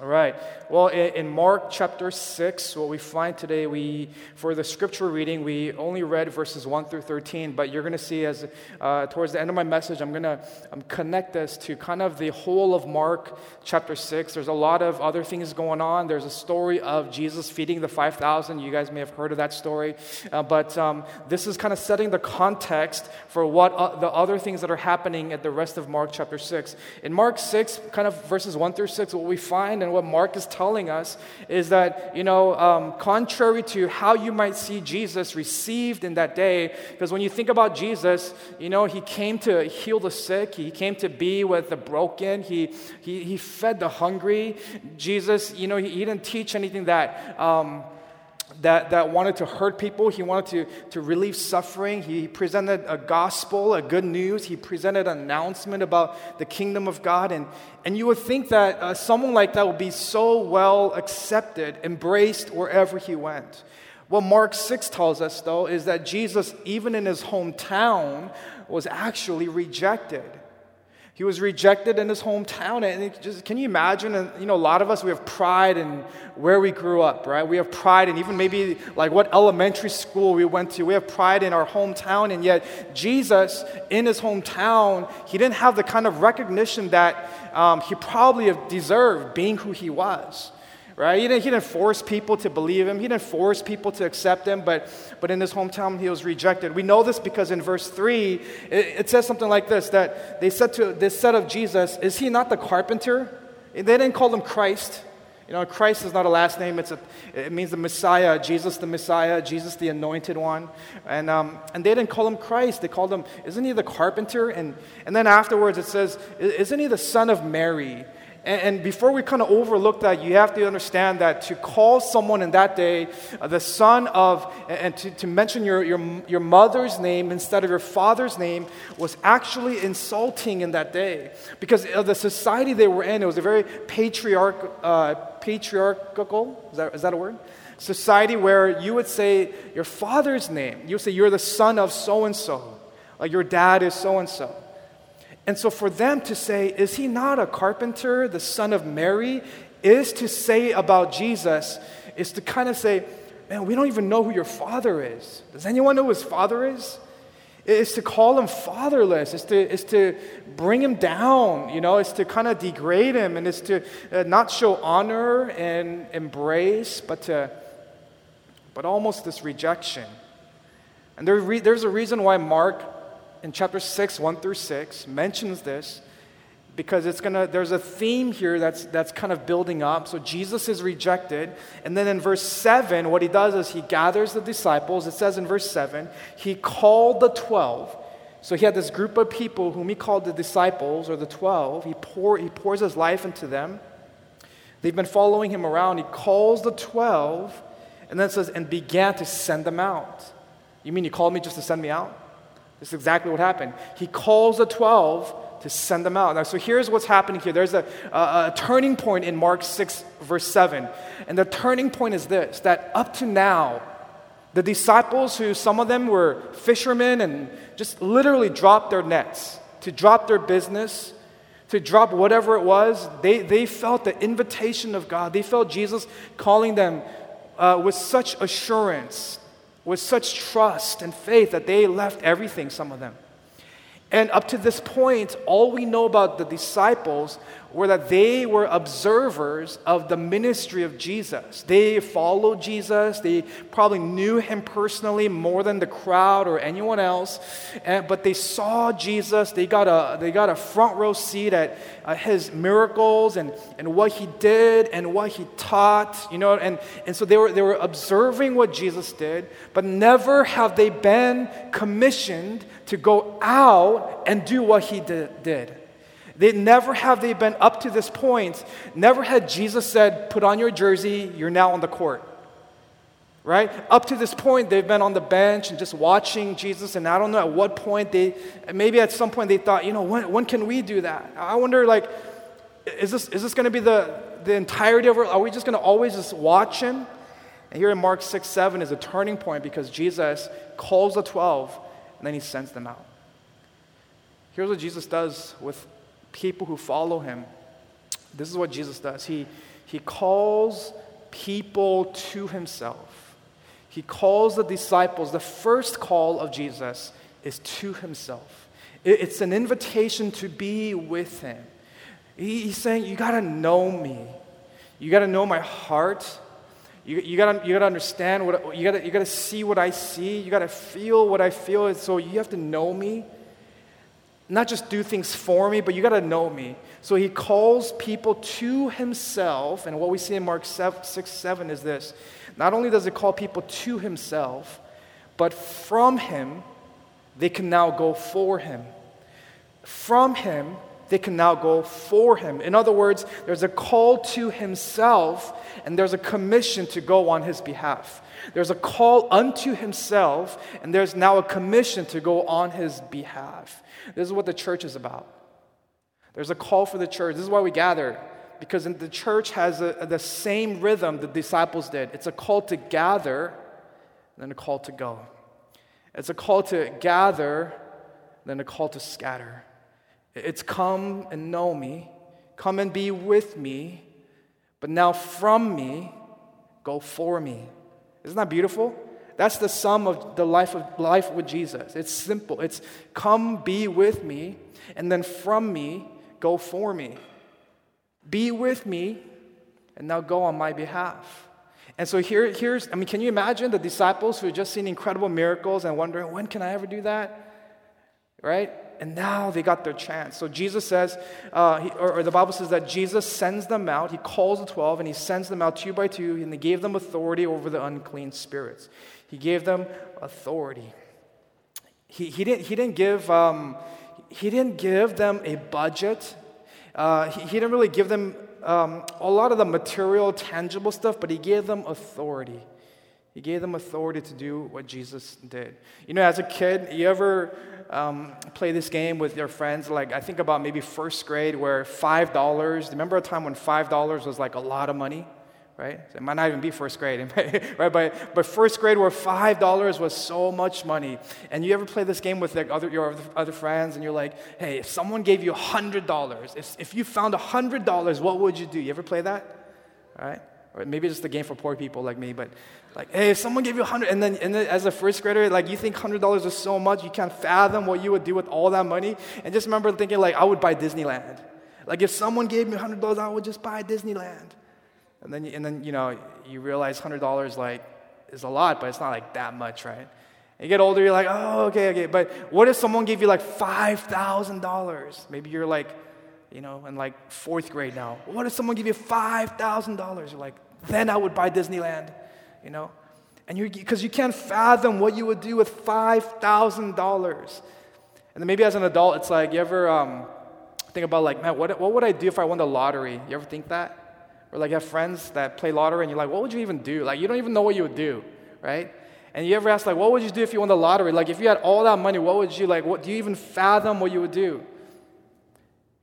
All right. Well, in, Mark chapter 6, what we find today, we for the scripture reading, we only read verses 1 through 13, but you're going to see as uh, towards the end of my message, I'm going to um, connect this to kind of the whole of Mark chapter 6. There's a lot of other things going on. There's a story of Jesus feeding the 5,000. You guys may have heard of that story. Uh, but um, this is kind of setting the context for what uh, the other things that are happening at the rest of Mark chapter 6. In Mark 6, kind of verses 1 through 6, what we find and what Mark is telling us is that, you know, um, contrary to how you might see Jesus received in that day, because when you think about Jesus, you know, he came to heal the sick, he came to be with the broken, he, he, he fed the hungry. Jesus, you know, he, he didn't teach anything that. Um, that, that wanted to hurt people. He wanted to, to relieve suffering. He presented a gospel, a good news. He presented an announcement about the kingdom of God. And, and you would think that uh, someone like that would be so well accepted, embraced wherever he went. What Mark 6 tells us, though, is that Jesus, even in his hometown, was actually rejected. He was rejected in his hometown. And just, can you imagine? You know, a lot of us, we have pride in where we grew up, right? We have pride in even maybe like what elementary school we went to. We have pride in our hometown. And yet, Jesus, in his hometown, he didn't have the kind of recognition that um, he probably deserved being who he was right? He didn't, he didn't force people to believe him, he didn't force people to accept him, but, but in his hometown, he was rejected. We know this because in verse 3, it, it says something like this that they said to this said of Jesus, Is he not the carpenter? They didn't call him Christ. You know, Christ is not a last name, it's a, it means the Messiah, Jesus the Messiah, Jesus the anointed one. And, um, and they didn't call him Christ, they called him, Isn't he the carpenter? And, and then afterwards it says, Isn't he the son of Mary? And, before we kind of overlook that, you have to understand that to call someone in that day uh, the son of, and to, to mention your, your, your mother's name instead of your father's name was actually insulting in that day. Because of the society they were in, it was a very patriarch, uh, patriarchal, is that, is that a word? Society where you would say your father's name. You would say you're the son of so and so. Like your dad is so and so. And so for them to say, Is he not a carpenter, the son of Mary? is to say about Jesus, is to kind of say, Man, we don't even know who your father is. Does anyone know who his father is? It's to call him fatherless. It's to, it's to bring him down, you know, it's to kind of degrade him, and it's to uh, not show honor and embrace, but to, but almost this rejection. And there, there's a reason why Mark in chapter 6, 1 through 6, mentions this because it's gonna there's a theme here that's that's kind of building up. So jesus is rejected. And then in verse 7 what he does is he gathers the disciples. It says in verse 7 he called the 12 so he had this group of people whom he called the disciples or the 12 he pour he pours his life into them. They've been following him around. He calls the 12 and then says and began to send them out. You mean you called me just to send me out this is exactly what happened. He calls the 12 to send them out. Now, so here's what's happening here. There's a, a, a, turning point in Mark 6, verse 7. And the turning point is this that up to now, the disciples, who some of them were fishermen and just literally dropped their nets, to drop their business, to drop whatever it was, they, they felt the invitation of God. They felt Jesus calling them uh, with such assurance with such trust and faith that they left everything, some of them. And up to this point, all we know about the disciples were that they were observers of the ministry of Jesus. They followed Jesus. They probably knew him personally more than the crowd or anyone else. And, but they saw Jesus. They got a, they got a front row seat at uh, his miracles and, and what he did and what he taught, you know. And, and so they were, they were observing what Jesus did, but never have they been commissioned to go out and do what he did. They never have they been up to this point, never had Jesus said, Put on your jersey, you're now on the court. Right? Up to this point, they've been on the bench and just watching Jesus, and I don't know at what point they, maybe at some point they thought, you know, when, when can we do that? I wonder, like, is this, is this going to be the, the entirety of our, are we just going to always just watch him? And here in Mark 6, 7 is a turning point because Jesus calls the 12 and then he sends them out. Here's what Jesus does with people who follow him This is what Jesus does. He, he calls people to himself. He calls the disciples, the first call of Jesus is to himself. It's an invitation to be with him. He's saying, You got to know me. You got to know my heart. You, you, gotta, you gotta understand what you gotta, you gotta see what I see. You gotta feel what I feel. So you have to know me. Not just do things for me, but you gotta know me. So he calls people to himself. And what we see in Mark 7, 6 7 is this not only does he call people to himself, but from him, they can now go for him. From him, they can now go for him. In other words, there's a call to himself and there's a commission to go on his behalf. There's a call unto himself and there's now a commission to go on his behalf. This is what the church is about. There's a call for the church. This is why we gather because the church has a, the same rhythm the disciples did. It's a call to gather then a call to go. It's a call to gather, then a call to scatter. It's come and know me, come and be with me, but now from me, go for me. Isn't that beautiful? That's the sum of the life of life with Jesus. It's simple. It's come be with me, and then from me, go for me. Be with me, and now go on my behalf. And so here, here's, I mean, can you imagine the disciples who had just seen incredible miracles and wondering, when can I ever do that? Right? And now they got their chance. So Jesus says, uh, he, or, or, the Bible says that Jesus sends them out. He calls the 12 and he sends them out two by two, and he gave them authority over the unclean spirits. He gave them authority. He, he, didn't, he, didn't, give, um, he didn't give them a budget, uh, he, he, didn't really give them um, a lot of the material, tangible stuff, but he gave them authority. He gave them authority to do what Jesus did. You know, as a kid, you ever um, play this game with your friends? Like, I think about maybe first grade where $5, remember a time when $5 was like a lot of money? Right? It might not even be first grade, right? But, but first grade where $5 was so much money. And you ever play this game with like other, your other friends and you're like, hey, if someone gave you $100, if, if you found $100, what would you do? You ever play that? All right? Or maybe it's just a game for poor people like me, but like, hey, if someone gave you a hundred, and then, and then as a first grader, like you think hundred dollars is so much, you can't fathom what you would do with all that money. And just remember thinking like, I would buy Disneyland. Like if someone gave me hundred dollars, I would just buy Disneyland. And then, and then you know, you realize hundred dollars like is a lot, but it's not like that much, right? And you get older, you're like, oh, okay, okay. But what if someone gave you like five thousand dollars? Maybe you're like, you know, in like fourth grade now. What if someone give you five thousand dollars? You're like, then I would buy Disneyland, you know? And you because you can't fathom what you would do with $5,000. And then maybe as an adult, it's like, you ever um, think about like, man, what, what would I do if I won the lottery? You ever think that? Or like you have friends that play lottery and you're like, what would you even do? Like, you don't even know what you would do, right? And you ever ask like, what would you do if you won the lottery? Like, if you had all that money, what would you like? What do you even fathom what you would do?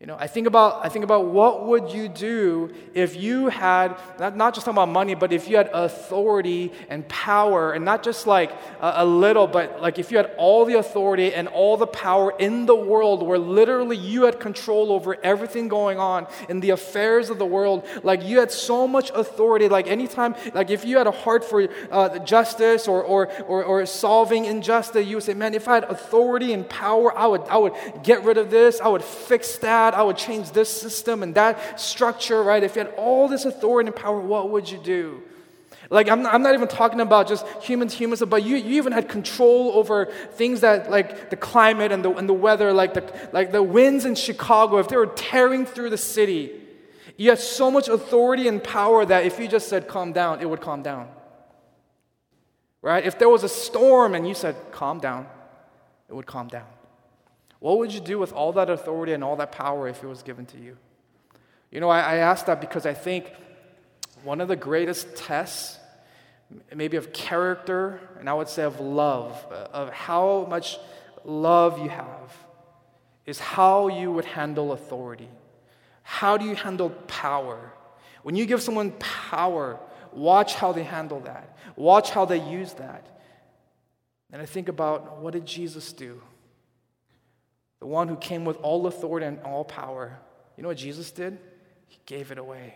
You know, I think about I think about what would you do if you had not, not just talking about money, but if you had authority and power, and not just like a, a, little, but like if you had all the authority and all the power in the world, where literally you had control over everything going on in the affairs of the world, like you had so much authority, like anytime, like if you had a heart for uh, justice or, or or or solving injustice, you would say, man, if I had authority and power, I would I would get rid of this, I would fix that. I would change this system and that structure, right? If you had all this authority and power, what would you do? Like, I'm not, I'm not even talking about just humans, humans, but you, you even had control over things that, like the climate and the, and the weather, like the, like the winds in Chicago, if they were tearing through the city, you had so much authority and power that if you just said, calm down, it would calm down. Right? If there was a storm and you said, calm down, it would calm down. What would you do with all that authority and all that power if it was given to you? You know, I, I ask that because I think one of the greatest tests, maybe of character, and I would say of love, uh, of how much love you have, is how you would handle authority. How do you handle power? When you give someone power, watch how they handle that, watch how they use that. And I think about what did Jesus do? The one who came with all authority and all power. You know what Jesus did? he gave it away.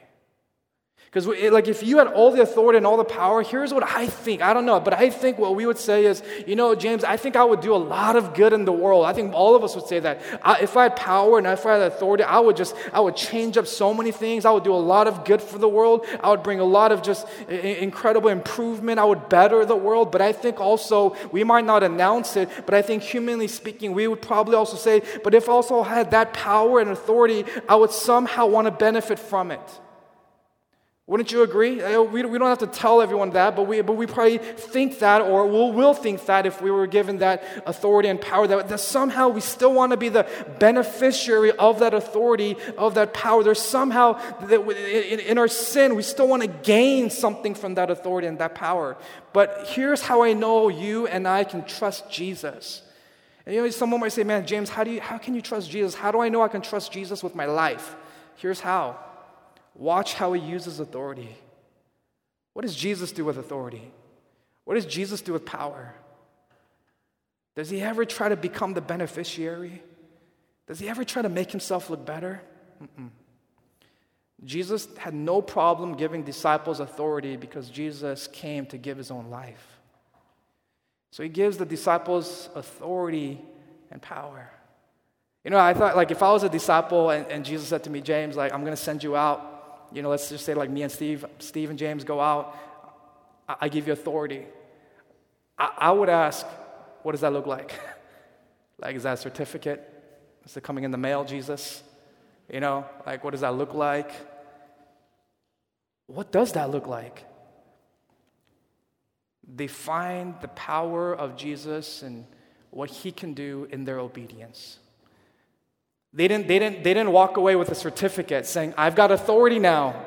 Because, like, if you had all the authority and all the power, here's what I think. I don't know, but I think what we would say is, you know, James, I think I would do a lot of good in the world. I think all of us would say that. I, if I had power and if I had authority, I would just, I would change up so many things. I would do a lot of good for the world. I would bring a lot of just incredible improvement. I would better the world. But I think also, we might not announce it, but I think humanly speaking, we would probably also say, but if I also had that power and authority, I would somehow want to benefit from it. Wouldn't you agree? Eh, we, we don't have to tell everyone that, but we, but we probably think that, or we'll, will think that if we were given that authority and power, that, that somehow we still want to be the beneficiary of that authority, of that power. There's somehow, that in, in our sin, we still want to gain something from that authority and that power. But here's how I know you and I can trust Jesus. And you know, someone might say, man, James, how, do you, how can you trust Jesus? How do I know I can trust Jesus with my life? Here's how. Watch how he uses authority. What does Jesus do with authority? What does Jesus do with power? Does he ever try to become the beneficiary? Does he ever try to make himself look better? Mm-mm. Jesus had no problem giving disciples authority because Jesus came to give his own life. So he gives the disciples authority and power. You know, I thought, like, if I was a disciple and, and Jesus said to me, James, like, I'm going to send you out you know, let's just say like me and Steve, Steve and James go out, I, I give you authority. I, I would ask, what does that look like? like, is that a certificate? Is it coming in the mail, Jesus? You know, like, what does that look like? What does that look like? They find the power of Jesus and what he can do in their obedience. They didn't, they, didn't, they didn't walk away with a certificate saying, I've got authority now.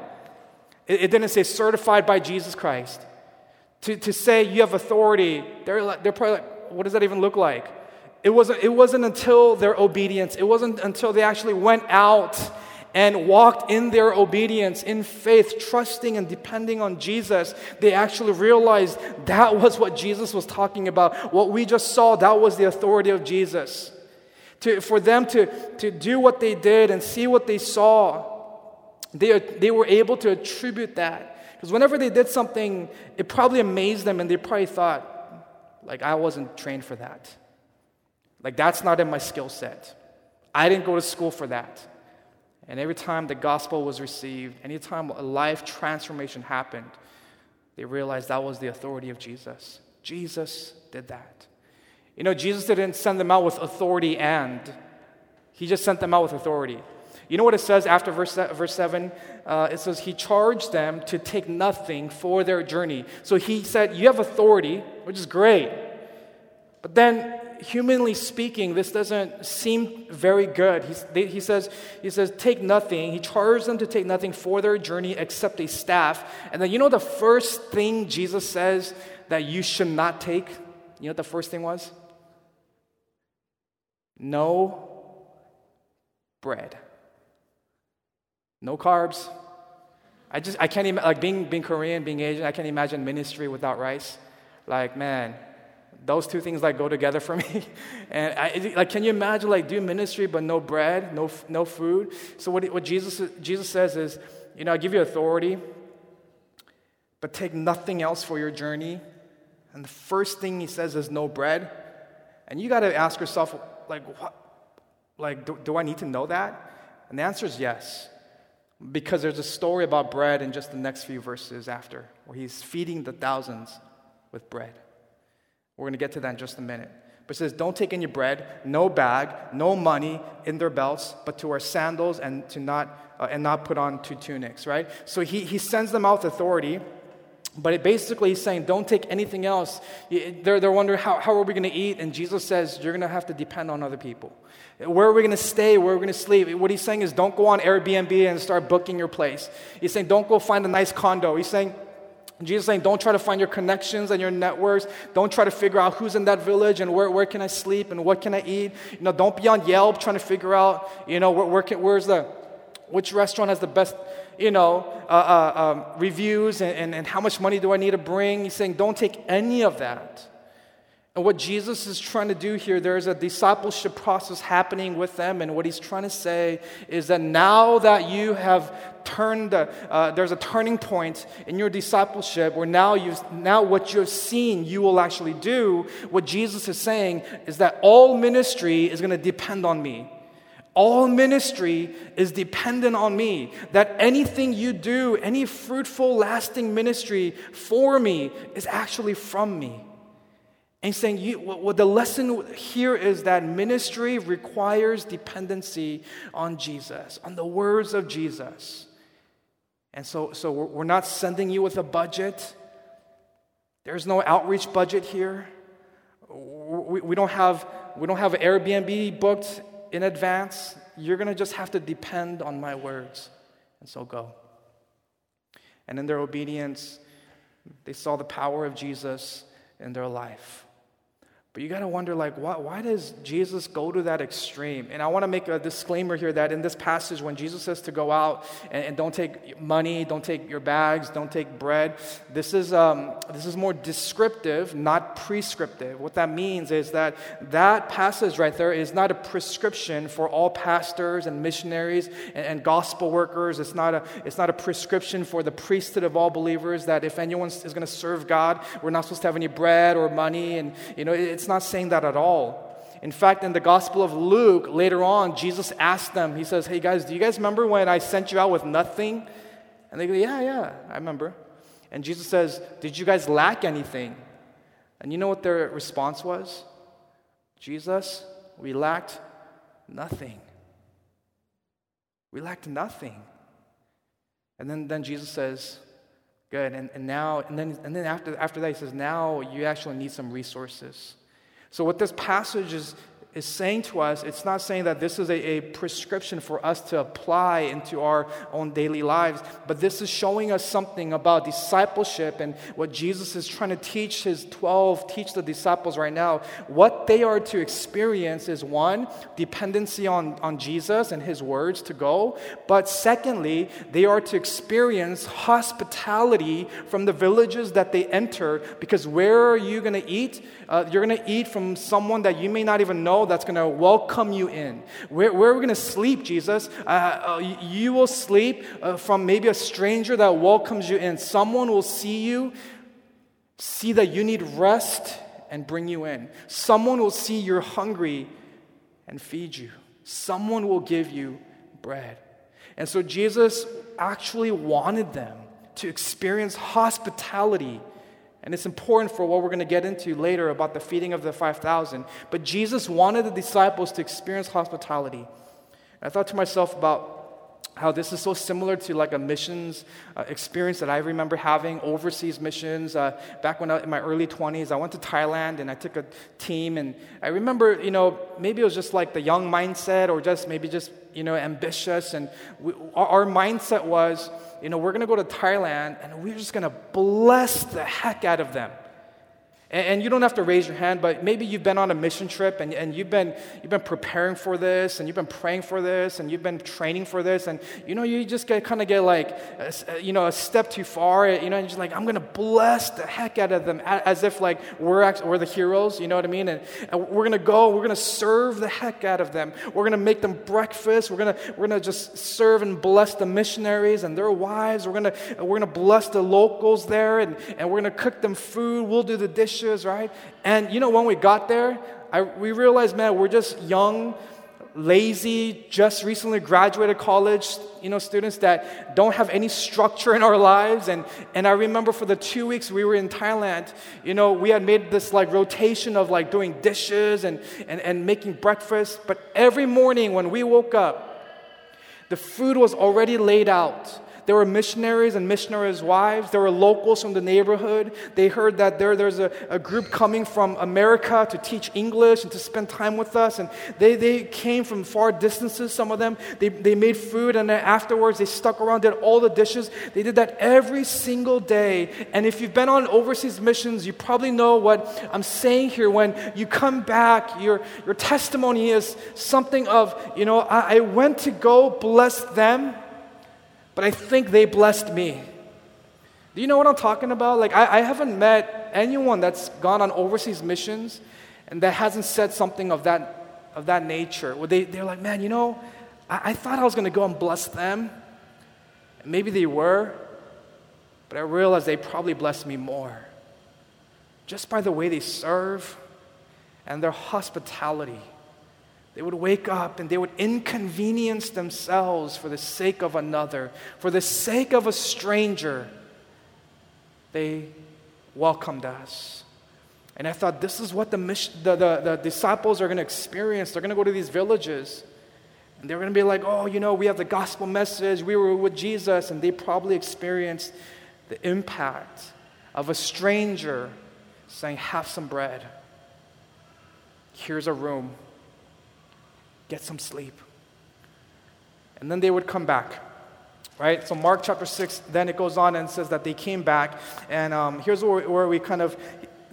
It, it didn't say certified by Jesus Christ. To, to say you have authority, they're, they're probably like, what does that even look like? It wasn't, it wasn't until their obedience, it wasn't until they actually went out and walked in their obedience, in faith, trusting and depending on Jesus, they actually realized that was what Jesus was talking about. What we just saw, that was the authority of Jesus to, for them to, to do what they did and see what they saw, they, they were able to attribute that. Because whenever they did something, it probably amazed them and they probably thought, like, I wasn't trained for that. Like, that's not in my skill set. I didn't go to school for that. And every time the gospel was received, anytime a life transformation happened, they realized that was the authority of Jesus. Jesus did that. You know, Jesus didn't send them out with authority and, he just sent them out with authority. You know what it says after verse, verse 7? Uh, it says, He charged them to take nothing for their journey. So he said, You have authority, which is great. But then, humanly speaking, this doesn't seem very good. He's, they, he, says, he says, Take nothing. He charged them to take nothing for their journey except a staff. And then, you know the first thing Jesus says that you should not take? You know what the first thing was? No bread. No carbs. I just, I can't even, like being, being Korean, being Asian, I can't imagine ministry without rice. Like, man, those two things like go together for me. and I, like, can you imagine like do ministry but no bread, no, no food? So what, what Jesus, Jesus says is, you know, I give you authority, but take nothing else for your journey. And the first thing he says is no bread. And you got to ask yourself, like, what? Like, do, do I need to know that? And the answer is yes. Because there's a story about bread in just the next few verses after, where he's feeding the thousands with bread. We're going to get to that in just a minute. But it says, Don't take any bread, no bag, no money in their belts, but to wear sandals and to not uh, and not put on two tunics, right? So he, he sends them out with authority. But it basically he's saying, don't take anything else. They're, they're wondering, how, how are we going to eat? And Jesus says, you're going to have to depend on other people. Where are we going to stay? Where are we going to sleep? What he's saying is, don't go on Airbnb and start booking your place. He's saying, don't go find a nice condo. He's saying, Jesus saying, don't try to find your connections and your networks. Don't try to figure out who's in that village and where, where can I sleep and what can I eat. You know, don't be on Yelp trying to figure out, you know, where, where can, where's the, which restaurant has the best you know, uh, uh, um, reviews and, and, and how much money do I need to bring. He's saying, don't take any of that. And what Jesus is trying to do here, there's a discipleship process happening with them. And what he's trying to say is that now that you have turned, uh, there's a turning point in your discipleship where now, you now what you have seen you will actually do. What Jesus is saying is that all ministry is going to depend on me. All ministry is dependent on me. That anything you do, any fruitful, lasting ministry for me, is actually from me. And saying, you, well, the lesson here is that ministry requires dependency on Jesus, on the words of Jesus. And so, so we're not sending you with a budget. There's no outreach budget here. We, we, don't, have, we don't have Airbnb booked in advance. You're going to just have to depend on my words. And so go. And in their obedience, they saw the power of Jesus in their life. But you got to wonder, like, why, why does Jesus go to that extreme? And I want to make a disclaimer here that in this passage, when Jesus says to go out and, and don't take money, don't take your bags, don't take bread, this is, um, this is more descriptive, not prescriptive. What that means is that that passage right there is not a prescription for all pastors and missionaries and, and gospel workers. It's not, a, it's not a prescription for the priesthood of all believers that if anyone is going to serve God, we're not supposed to have any bread or money. And, you know, it's not saying that at all. In fact, in the Gospel of Luke, later on, Jesus asked them, He says, Hey guys, do you guys remember when I sent you out with nothing? And they go, Yeah, yeah, I remember. And Jesus says, Did you guys lack anything? And you know what their response was? Jesus, we lacked nothing. We lacked nothing. And then, then Jesus says, Good. And, and now, and then, and then after, after that, he says, Now you actually need some resources. So, what this passage is, is saying to us, it's not saying that this is a, a, prescription for us to apply into our own daily lives, but this is showing us something about discipleship and what Jesus is trying to teach his 12, teach the disciples right now. What they are to experience is one, dependency on, on Jesus and his words to go, but secondly, they are to experience hospitality from the villages that they enter, because where are you going to eat? Uh, you're going to eat from someone that you may not even know that's going to welcome you in. Where, where are we going to sleep, Jesus? Uh, uh, you will sleep uh, from maybe a stranger that welcomes you in. Someone will see you, see that you need rest, and bring you in. Someone will see you're hungry and feed you. Someone will give you bread. And so Jesus actually wanted them to experience hospitality and it's important for what we're going to get into later about the feeding of the 5,000. But Jesus wanted the disciples to experience hospitality. And I thought to myself about how this is so similar to like a missions uh, experience that I remember having overseas missions uh, back when I, in my early 20s. I went to Thailand and I took a team and I remember, you know, maybe it was just like the young mindset or just maybe just, you know, ambitious. And we, our, mindset was, you know, we're going to go to Thailand and we're just going to bless the heck out of them. And, you don't have to raise your hand, but maybe you've been on a mission trip and, and you've, been, you've been preparing for this and you've been praying for this and you've been training for this. And, you know, you just get, kind of get like, you know, a step too far, eh, you know, and you're just like, I'm going to bless the heck out of them as if like we're, we're the heroes, you know what I mean? And, and we're going to go, we're going to serve the heck out of them. We're going to make them breakfast. We're going we're to just serve and bless the missionaries and their wives. We're going we're to bless the locals there and, and we're going to cook them food. We'll do the dishes right? And you know, when we got there, I, we realized, man, we're just young, lazy, just recently graduated college, you know, students that don't have any structure in our lives. And, and I remember for the two weeks we were in Thailand, you know, we had made this like rotation of like doing dishes and, and, and making breakfast. But every morning when we woke up, the food was already laid out. There were missionaries and missionaries' wives. There were locals from the neighborhood. They heard that there, there's a, a group coming from America to teach English and to spend time with us. And they, they came from far distances, some of them. They, they made food, and then afterwards they stuck around, did all the dishes. They did that every single day. And if you've been on overseas missions, you probably know what I'm saying here. When you come back, your, your testimony is something of, you know, I, I went to go bless them but I think they blessed me. Do you know what I'm talking about? Like, I, I haven't met anyone that's gone on overseas missions and that hasn't said something of that, of that nature. Where they, they're like, man, you know, I, I thought I was going to go and bless them. And maybe they were, but I realized they probably blessed me more. Just by the way they serve and their hospitality. They would wake up and they would inconvenience themselves for the sake of another, for the sake of a stranger they welcomed us. And I thought, this is what the, mission, the, the, the disciples are going to experience. They're going to go to these villages. And they're going to be like, oh, you know, we have the gospel message. We were with Jesus. And they probably experienced the impact of a stranger saying, have some bread. Here's a room. Get some sleep. And then they would come back right? So Mark chapter 6, then it goes on and says that they came back. And um, here's where, where we kind of,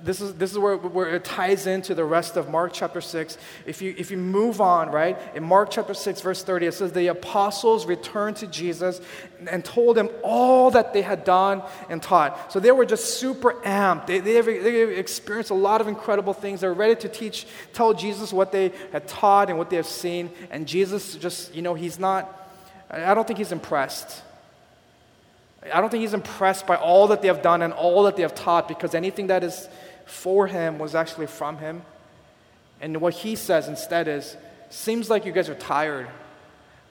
this is, this is where, where it ties into the rest of Mark chapter 6. If you, if you move on, right, in Mark chapter 6, verse 30, it says, The apostles returned to Jesus and told him all that they had done and taught. So they were just super amped. They, they, they experienced a lot of incredible things. They're ready to teach, tell Jesus what they had taught and what they have seen. And Jesus just, you know, he's not I don't think he's impressed. I don't think he's impressed by all that they have done and all that they have taught because anything that is for him was actually from him. And what he says instead is, seems like you guys are tired.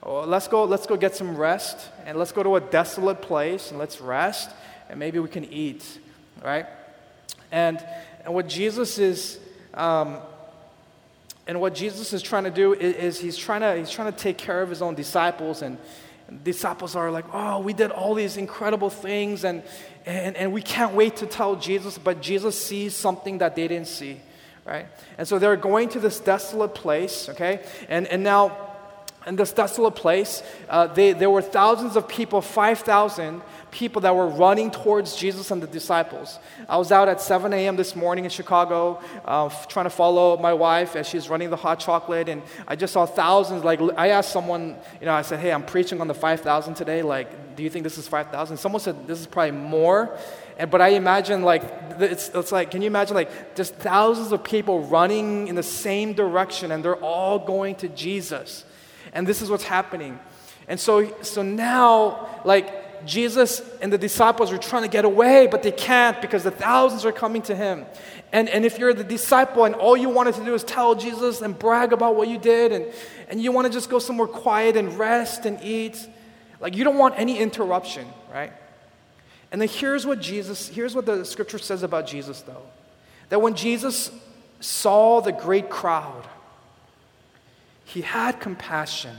Oh, let's go, let's go get some rest and let's go to a desolate place and let's rest and maybe we can eat, right? And, and what Jesus is, um, and what Jesus is trying to do is, is, he's, trying to, he's trying to take care of his own disciples. And, and disciples are like, oh, we did all these incredible things, and, and, and we can't wait to tell Jesus. But Jesus sees something that they didn't see, right? And so they're going to this desolate place, okay? And, and now, in this desolate place, uh, they, there were thousands of people, 5,000 people that were running towards Jesus and the disciples. I was out at 7 a.m. this morning in Chicago uh, trying to follow my wife as she's running the hot chocolate, and I just saw thousands. Like, I asked someone, you know, I said, hey, I'm preaching on the 5,000 today. Like, do you think this is 5,000? Someone said, this is probably more. And, but I imagine, like, it's, it's like, can you imagine, like, just thousands of people running in the same direction, and they're all going to Jesus. And this is what's happening. And so, so now, like, Jesus and the disciples are trying to get away, but they can't because the thousands are coming to him. And, and if you're the disciple and all you wanted to do is tell Jesus and brag about what you did, and, and you want to just go somewhere quiet and rest and eat, like you don't want any interruption, right? And then here's what Jesus, here's what the scripture says about Jesus, though. That when Jesus saw the great crowd, he had compassion.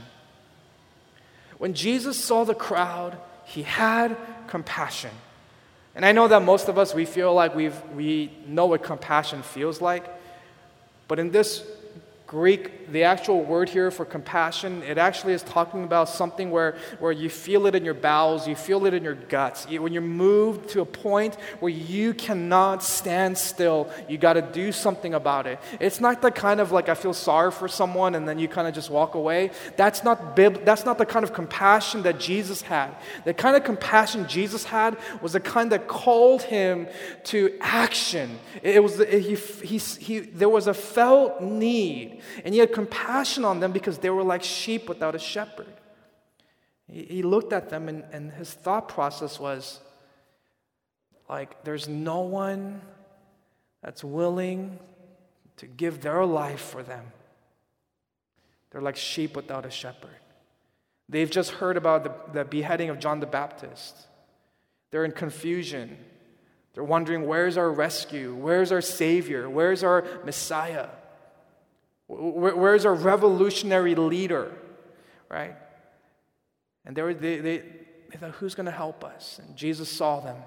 When Jesus saw the crowd, he had compassion. And I know that most of us, we feel like we've, we know what compassion feels like. But in this Greek, the actual word here for compassion, it actually is talking about something where, where you feel it in your bowels, you feel it in your guts. When you're moved to a point where you cannot stand still, you got to do something about it. It's not the kind of like I feel sorry for someone and then you kind of just walk away. That's not, bib- that's not the kind of compassion that Jesus had. The kind of compassion Jesus had was the kind that called him to action. It was, he, he, he, there was a felt need and he had compassion on them because they were like sheep without a shepherd. He, looked at them, and, and his thought process was like, there's no one that's willing to give their life for them. They're like sheep without a shepherd. They've just heard about the, the beheading of John the Baptist. They're in confusion. They're wondering, where's our rescue? Where's our Savior? Where's our Messiah? Where's our revolutionary leader? Right? And they, were, they, they, they thought, who's going to help us? And Jesus saw them. And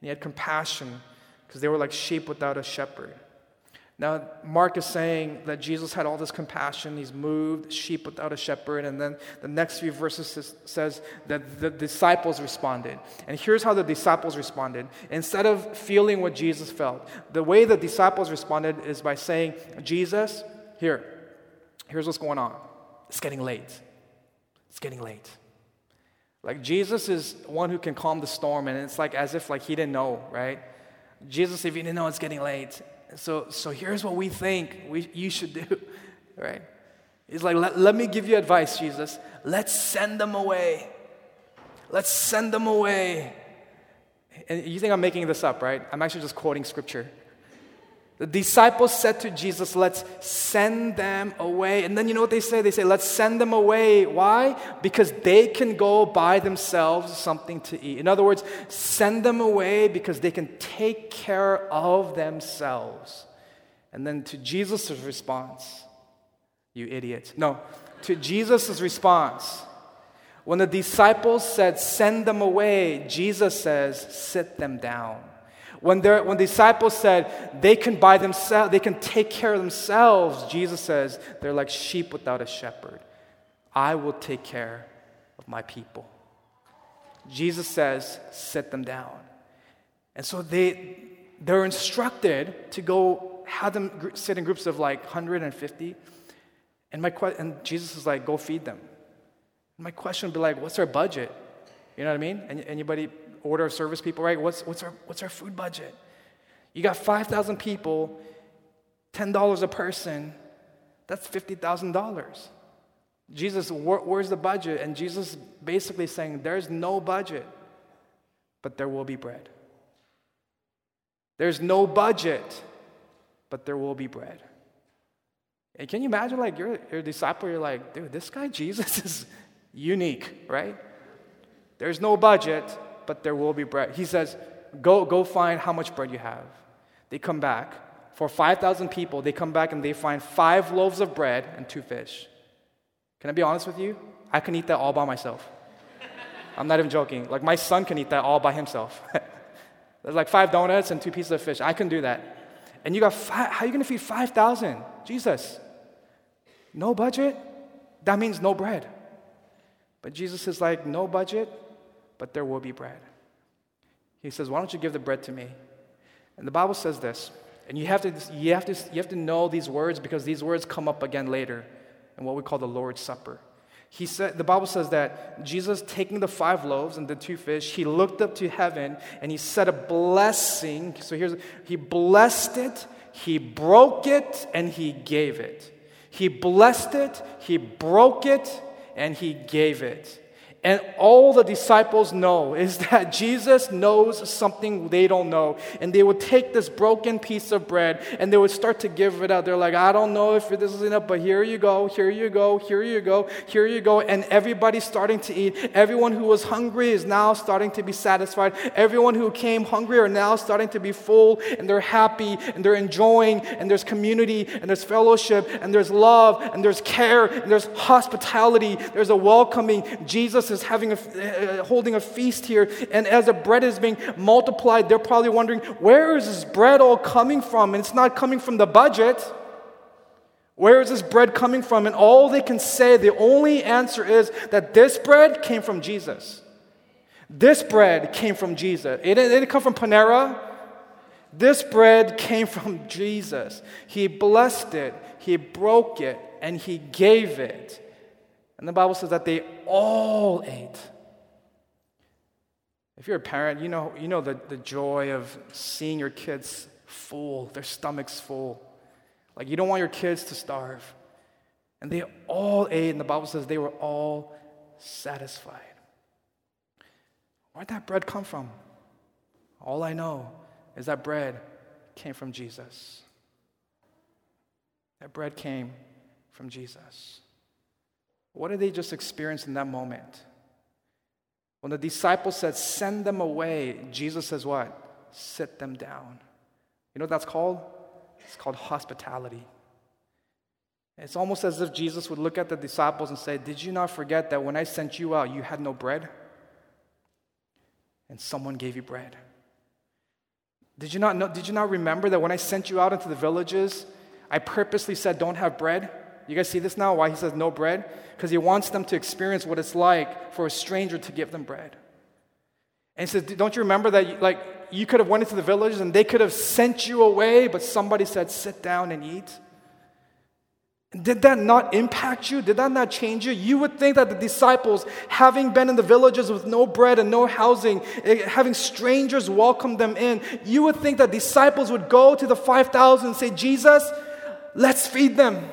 he had compassion because they were like sheep without a shepherd. Now, Mark is saying that Jesus had all this compassion. He's moved, sheep without a shepherd. And then the next few verses says that the disciples responded. And here's how the disciples responded. Instead of feeling what Jesus felt, the way the disciples responded is by saying, Jesus, here, here's what's going on. It's getting late. It's getting late. Like Jesus is one who can calm the storm, and it's like as if like he didn't know, right? Jesus, if you didn't know it's getting late. So, so here's what we think we, you should do, right? He's like, let, let me give you advice, Jesus. Let's send them away. Let's send them away. And you think I'm making this up, right? I'm actually just quoting scripture. The disciples said to Jesus, Let's send them away. And then you know what they say? They say, Let's send them away. Why? Because they can go buy themselves something to eat. In other words, send them away because they can take care of themselves. And then to Jesus' response, You idiot. No, to Jesus' response, when the disciples said, Send them away, Jesus says, Sit them down. When, when the disciples said they can buy themselves, they can take care of themselves, Jesus says they're like sheep without a shepherd. I will take care of my people. Jesus says, sit them down. And so they, they're instructed to go have them sit in groups of like 150. And, my, and Jesus is like, go feed them. My question would be like, what's our budget? You know what I mean? Anybody order of service people, right? What's, what's, our, what's our food budget? You got 5,000 people, $10 a person, that's $50,000. Jesus, where, where's the budget? And Jesus basically saying, there's no budget, but there will be bread. There's no budget, but there will be bread. And can you imagine, like, you're a disciple, you're like, dude, this guy Jesus is unique, right? There's no budget, but there will be bread. He says, Go, go find how much bread you have. They come back. For 5,000 people, they come back and they find five loaves of bread and two fish. Can I be honest with you? I can eat that all by myself. I'm not even joking. Like, my son can eat that all by himself. There's like five donuts and two pieces of fish. I can do that. And you got five, how are you going to feed 5,000? Jesus. No budget? That means no bread. But Jesus is like, no budget, but there will be bread. He says, Why don't you give the bread to me? And the Bible says this, and you have to, you have to, you have to know these words because these words come up again later in what we call the Lord's Supper. He said, the Bible says that Jesus, taking the five loaves and the two fish, he looked up to heaven and he said a blessing. So here's, he blessed it, he broke it, and he gave it. He blessed it, he broke it, and he gave it. And all the disciples know is that Jesus knows something they don't know. And they would take this broken piece of bread and they would start to give it out. They're like, I don't know if this is enough, but here you go, here you go, here you go, here you go. And everybody's starting to eat. Everyone who was hungry is now starting to be satisfied. Everyone who came hungry are now starting to be full and they're happy and they're enjoying and there's community and there's fellowship and there's love and there's care and there's hospitality. There's a welcoming. Jesus is having a, uh, holding a feast here, and as the bread is being multiplied, they're probably wondering, where is this bread all coming from? And it's not coming from the budget. Where is this bread coming from? And all they can say, the only answer is that this bread came from Jesus. This bread came from Jesus. It didn't come from Panera. This bread came from Jesus. He blessed it, He broke it, and He gave it. And the Bible says that they all ate. If you're a parent, you know, you know the, the joy of seeing your kids full, their stomachs full. Like you don't want your kids to starve. And they all ate, and the Bible says they were all satisfied. Where'd that bread come from? All I know is that bread came from Jesus. That bread came from Jesus. What did they just experience in that moment? When the disciples said, Send them away, Jesus says, What? Sit them down. You know what that's called? It's called hospitality. It's almost as if Jesus would look at the disciples and say, Did you not forget that when I sent you out, you had no bread? And someone gave you bread. Did you not, know, did you not remember that when I sent you out into the villages, I purposely said, Don't have bread? You guys see this now? Why he says no bread? Because he wants them to experience what it's like for a stranger to give them bread. And he says, Don't you remember that, like, you could have went into the village and they could have sent you away, but somebody said, Sit down and eat? Did that not impact you? Did that not change you? You would think that the disciples, having been in the villages with no bread and no housing, eh, having strangers welcome them in, you would think that disciples would go to the 5,000 and say, Jesus, let's feed them.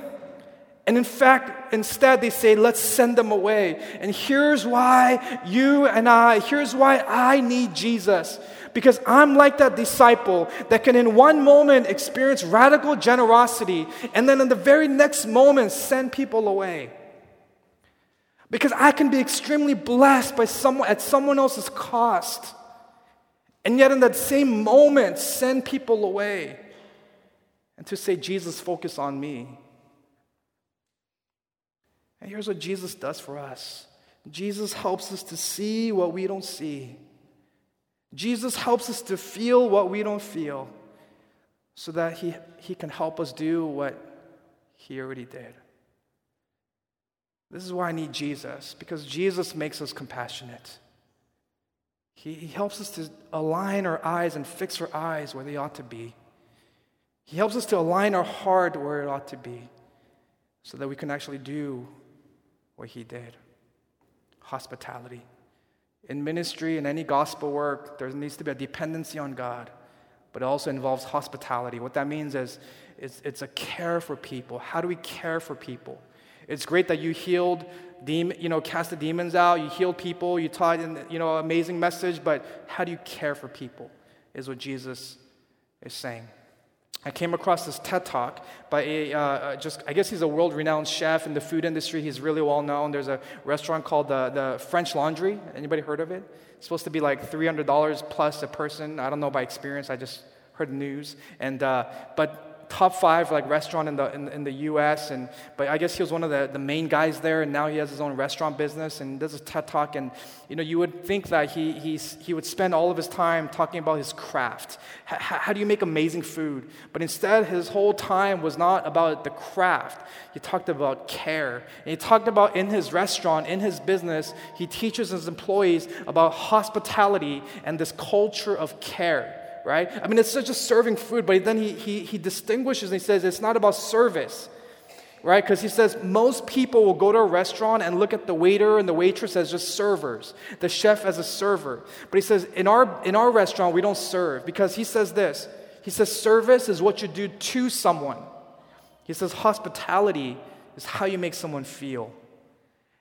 And in fact, instead, they say, let's send them away. And here's why you and I, here's why I need Jesus. Because I'm like that disciple that can, in one moment, experience radical generosity and then in the very next moment, send people away. Because I can be extremely blessed by someone at someone else's cost. And yet, in that same moment, send people away. And to say, Jesus, focus on me. And here's what Jesus does for us Jesus helps us to see what we don't see. Jesus helps us to feel what we don't feel so that he, he can help us do what he already did. This is why I need Jesus, because Jesus makes us compassionate. He, he helps us to align our eyes and fix our eyes where they ought to be. He helps us to align our heart where it ought to be so that we can actually do what he did hospitality. In ministry and any gospel work, there needs to be a dependency on God, but it also involves hospitality. What that means is it's, it's a care for people. How do we care for people? It's great that you healed, demon, you know, cast the demons out, you healed people, you taught, in, you know, amazing message, but how do you care for people? Is what Jesus is saying. I came across this TED talk by a uh, uh, just I guess he's a world-renowned chef in the food industry. He's really well known. There's a restaurant called the, the French Laundry. Anybody heard of it? It's supposed to be like $300 plus a person. I don't know by experience. I just heard the news. And uh, but top five like restaurant in the in, in, the U.S. And but I guess he was one of the, the main guys there, and now he has his own restaurant business and does a TED talk. And you know, you would think that he he's, he would spend all of his time talking about his craft. H- how do you make amazing food? But instead, his whole time was not about the craft. He talked about care. And he talked about in his restaurant, in his business, he teaches his employees about hospitality and this culture of care right? I mean, it's a serving food, but then he, he, he distinguishes and he says it's not about service, right? Because he says most people will go to a restaurant and look at the waiter and the waitress as just servers, the chef as a server. But he says in our, in our restaurant, we don't serve because he says this he says service is what you do to someone, he says hospitality is how you make someone feel.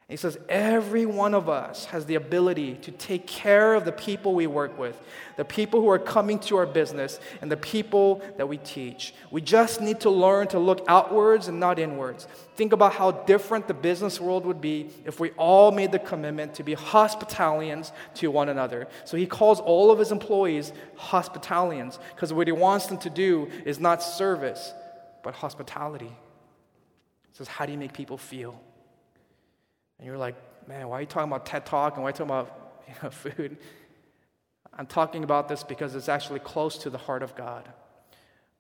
He says, every one of us has the ability to take care of the people we work with, the people who are coming to our business, and the people that we teach. We just need to learn to look outwards and not inwards. Think about how different the business world would be if we all made the commitment to be hospitalians to one another. So he calls all of his employees hospitalians because what he wants them to do is not service, but hospitality. He says, How do you make people feel? And you're like, man, why are you talking about TED Talk and why are you talking about you know, food? I'm talking about this because it's actually close to the heart of God.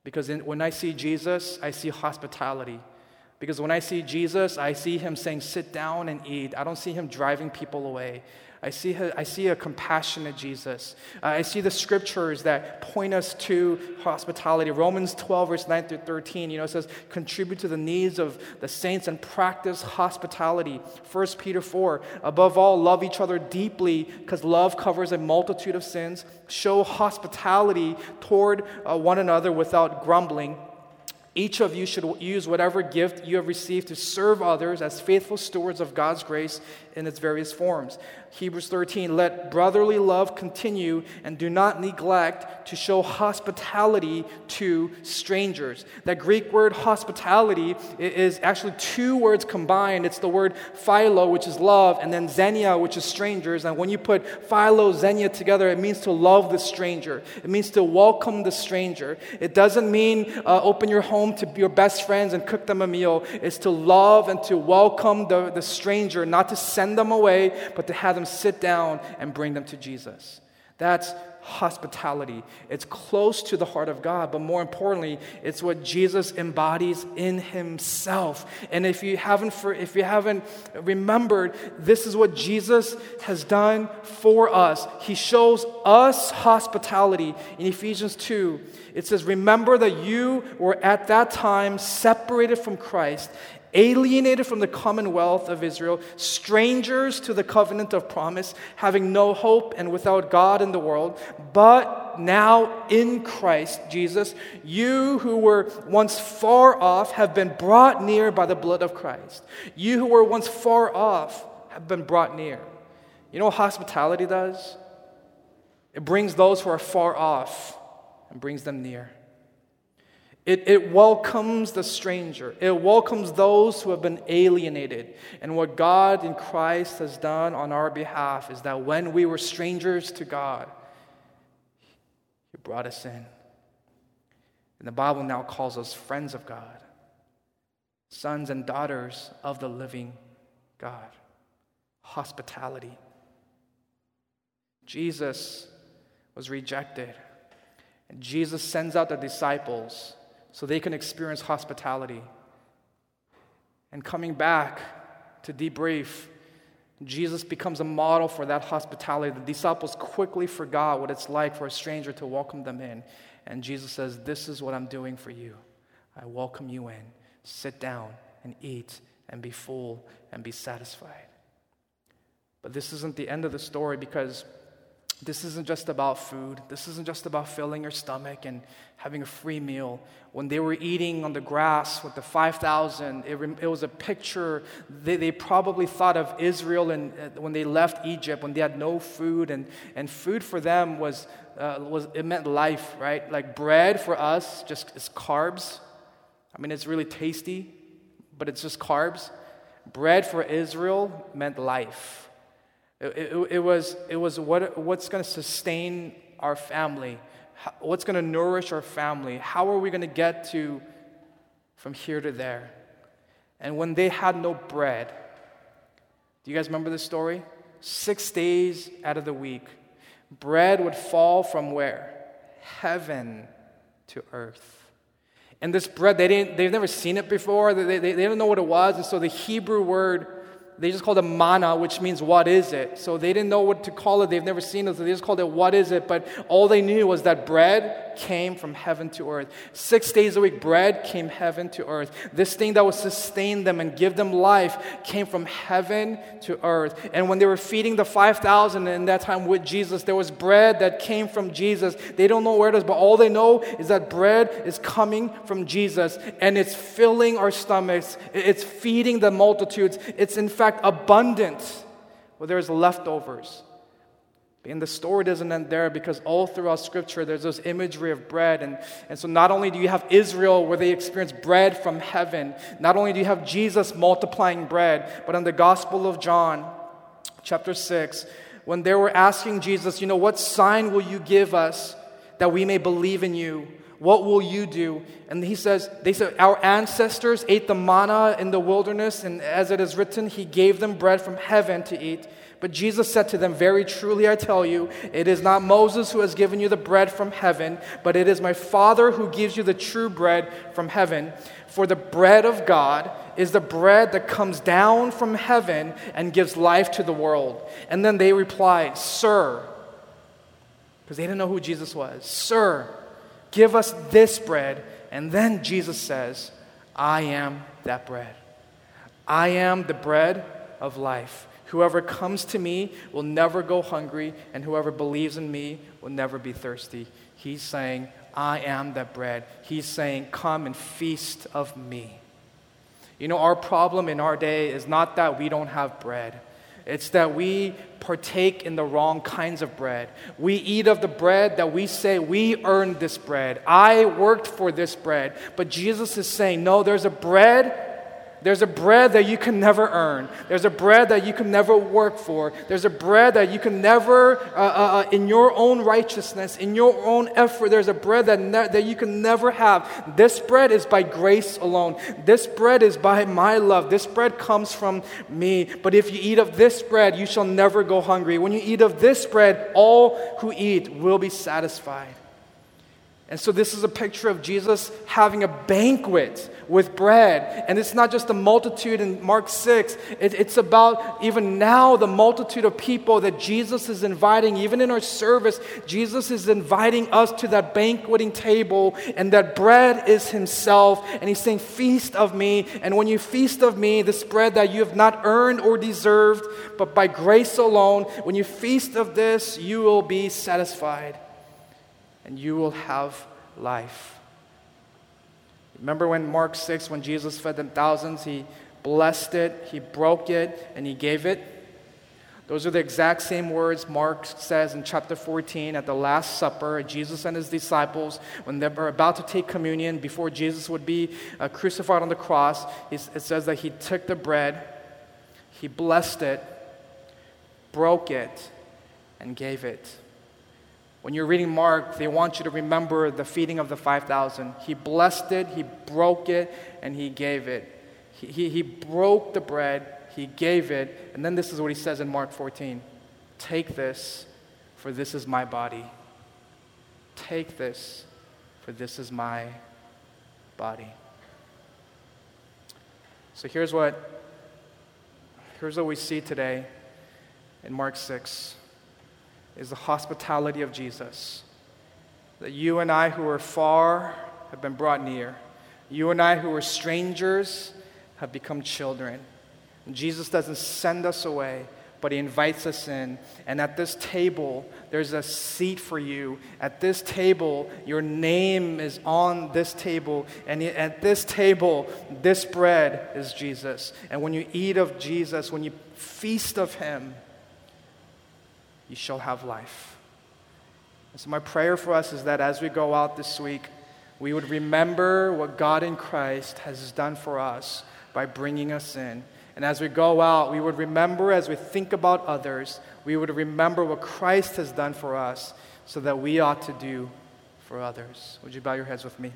Because in, when I see Jesus, I see hospitality. Because when I see Jesus, I see him saying, sit down and eat. I don't see him driving people away. I see, I see a compassionate Jesus. Uh, I see the scriptures that point us to hospitality. Romans 12, verse 9 through 13, you know, it says, contribute to the needs of the saints and practice hospitality. 1 Peter 4, above all, love each other deeply because love covers a multitude of sins. Show hospitality toward uh, one another without grumbling. Each of you should use whatever gift you have received to serve others as faithful stewards of God's grace in its various forms. Hebrews 13, let brotherly love continue and do not neglect to show hospitality to strangers. That Greek word hospitality is actually two words combined. It's the word philo, which is love, and then xenia, which is strangers. And when you put philo, xenia together, it means to love the stranger. It means to welcome the stranger. It doesn't mean uh, open your home to your best friends and cook them a meal. is to love and to welcome the, the stranger, not to send them away, but to have them sit down and bring them to Jesus. That's hospitality. It's close to the heart of God, but more importantly, it's what Jesus embodies in himself. And if you haven't if you haven't remembered, this is what Jesus has done for us. He shows us hospitality in Ephesians 2. It says, "Remember that you were at that time separated from Christ alienated from the commonwealth of Israel, strangers to the covenant of promise, having no hope and without God in the world. But now in Christ Jesus, you who were once far off have been brought near by the blood of Christ. You who were once far off have been brought near. You know what hospitality does? It brings those who are far off and brings them near. It, it welcomes the stranger. It welcomes those who have been alienated. And what God in Christ has done on our behalf is that when we were strangers to God, He brought us in. And the Bible now calls us friends of God, sons and daughters of the living God. Hospitality. Jesus was rejected. And Jesus sends out the disciples so they can experience hospitality. And coming back to debrief, Jesus becomes a model for that hospitality. The disciples quickly forgot what it's like for a stranger to welcome them in. And Jesus says, This is what I'm doing for you. I welcome you in. Sit down and eat and be full and be satisfied. But this isn't the end of the story because this isn't just about food. This isn't just about filling your stomach and having a free meal. When they were eating on the grass with the 5,000, it, it, was a picture. They, they probably thought of Israel and uh, when they left Egypt, when they had no food. And, and food for them was, uh, was, it meant life, right? Like bread for us just is carbs. I mean, it's really tasty, but it's just carbs. Bread for Israel meant life. It, it, it, was, it was what, what's going to sustain our family, what's going to nourish our family, how are we going to get to from here to there. And when they had no bread, do you guys remember this story? Six days out of the week, bread would fall from where? Heaven to earth. And this bread, they didn't, they've never seen it before. They, they, they didn't know what it was. And so the Hebrew word they just called it manna, which means what is it. So they didn't know what to call it. They've never seen it, so they just called it what is it. But all they knew was that bread came from heaven to earth. Six days a week, bread came heaven to earth. This thing that would sustain them and give them life came from heaven to earth. And when they were feeding the 5,000 in that time with Jesus, there was bread that came from Jesus. They don't know where it is, but all they know is that bread is coming from Jesus and it's filling our stomachs, it's feeding the multitudes. It's in fact abundant where there's leftovers. And the story doesn't end there because all throughout Scripture there's this imagery of bread. And, and so not only do you have Israel where they experience bread from heaven, not only do you have Jesus multiplying bread, but in the Gospel of John, chapter 6, when they were asking Jesus, you know, what sign will you give us that we may believe in you? What will you do? And he says, They said, Our ancestors ate the manna in the wilderness, and as it is written, He gave them bread from heaven to eat. But Jesus said to them, Very truly I tell you, it is not Moses who has given you the bread from heaven, but it is my Father who gives you the true bread from heaven. For the bread of God is the bread that comes down from heaven and gives life to the world. And then they replied, Sir, because they didn't know who Jesus was, Sir, give us this bread. And then Jesus says, I am that bread. I am the bread of life. Whoever comes to me will never go hungry, and whoever believes in me will never be thirsty. He's saying, I am that bread. He's saying, Come and feast of me. You know, our problem in our day is not that we don't have bread. It's that we partake in the wrong kinds of bread. We eat of the bread that we say, we earned this bread. I worked for this bread. But Jesus is saying, no, there's a bread there's a bread that you can never earn. There's a bread that you can never work for. There's a bread that you can never, uh, uh, uh, in your own righteousness, in your own effort, there's a bread that, ne- that you can never have. This bread is by grace alone. This bread is by my love. This bread comes from me. But if you eat of this bread, you shall never go hungry. When you eat of this bread, all who eat will be satisfied. And so, this is a picture of Jesus having a banquet with bread. And it's not just the multitude in Mark 6, it, it's about even now the multitude of people that Jesus is inviting. Even in our service, Jesus is inviting us to that banqueting table, and that bread is Himself. And He's saying, Feast of me. And when you feast of me, this bread that you have not earned or deserved, but by grace alone, when you feast of this, you will be satisfied and you will have life. Remember when Mark 6, when Jesus fed them thousands, he blessed it, he broke it, and he gave it? Those are the exact same words Mark says in chapter 14 at the Last Supper. Jesus and his disciples, when they were about to take communion before Jesus would be uh, crucified on the cross, it says that he took the bread, he blessed it, broke it, and gave it. When you're reading Mark, they want you to remember the feeding of the 5,000. He blessed it, he broke it, and he gave it. He, he, he broke the bread, he gave it, and then this is what he says in Mark 14 Take this, for this is my body. Take this, for this is my body. So here's what, here's what we see today in Mark 6 is the hospitality of Jesus. That you and I who are far have been brought near. You and I who are strangers have become children. And Jesus doesn't send us away, but He invites us in. And at this table, there's a seat for you. At this table, your name is on this table. And at this table, this bread is Jesus. And when you eat of Jesus, when you feast of Him, you shall have life. And so, my prayer for us is that as we go out this week, we would remember what God in Christ has done for us by bringing us in. And as we go out, we would remember, as we think about others, we would remember what Christ has done for us so that we ought to do for others. Would you bow your heads with me?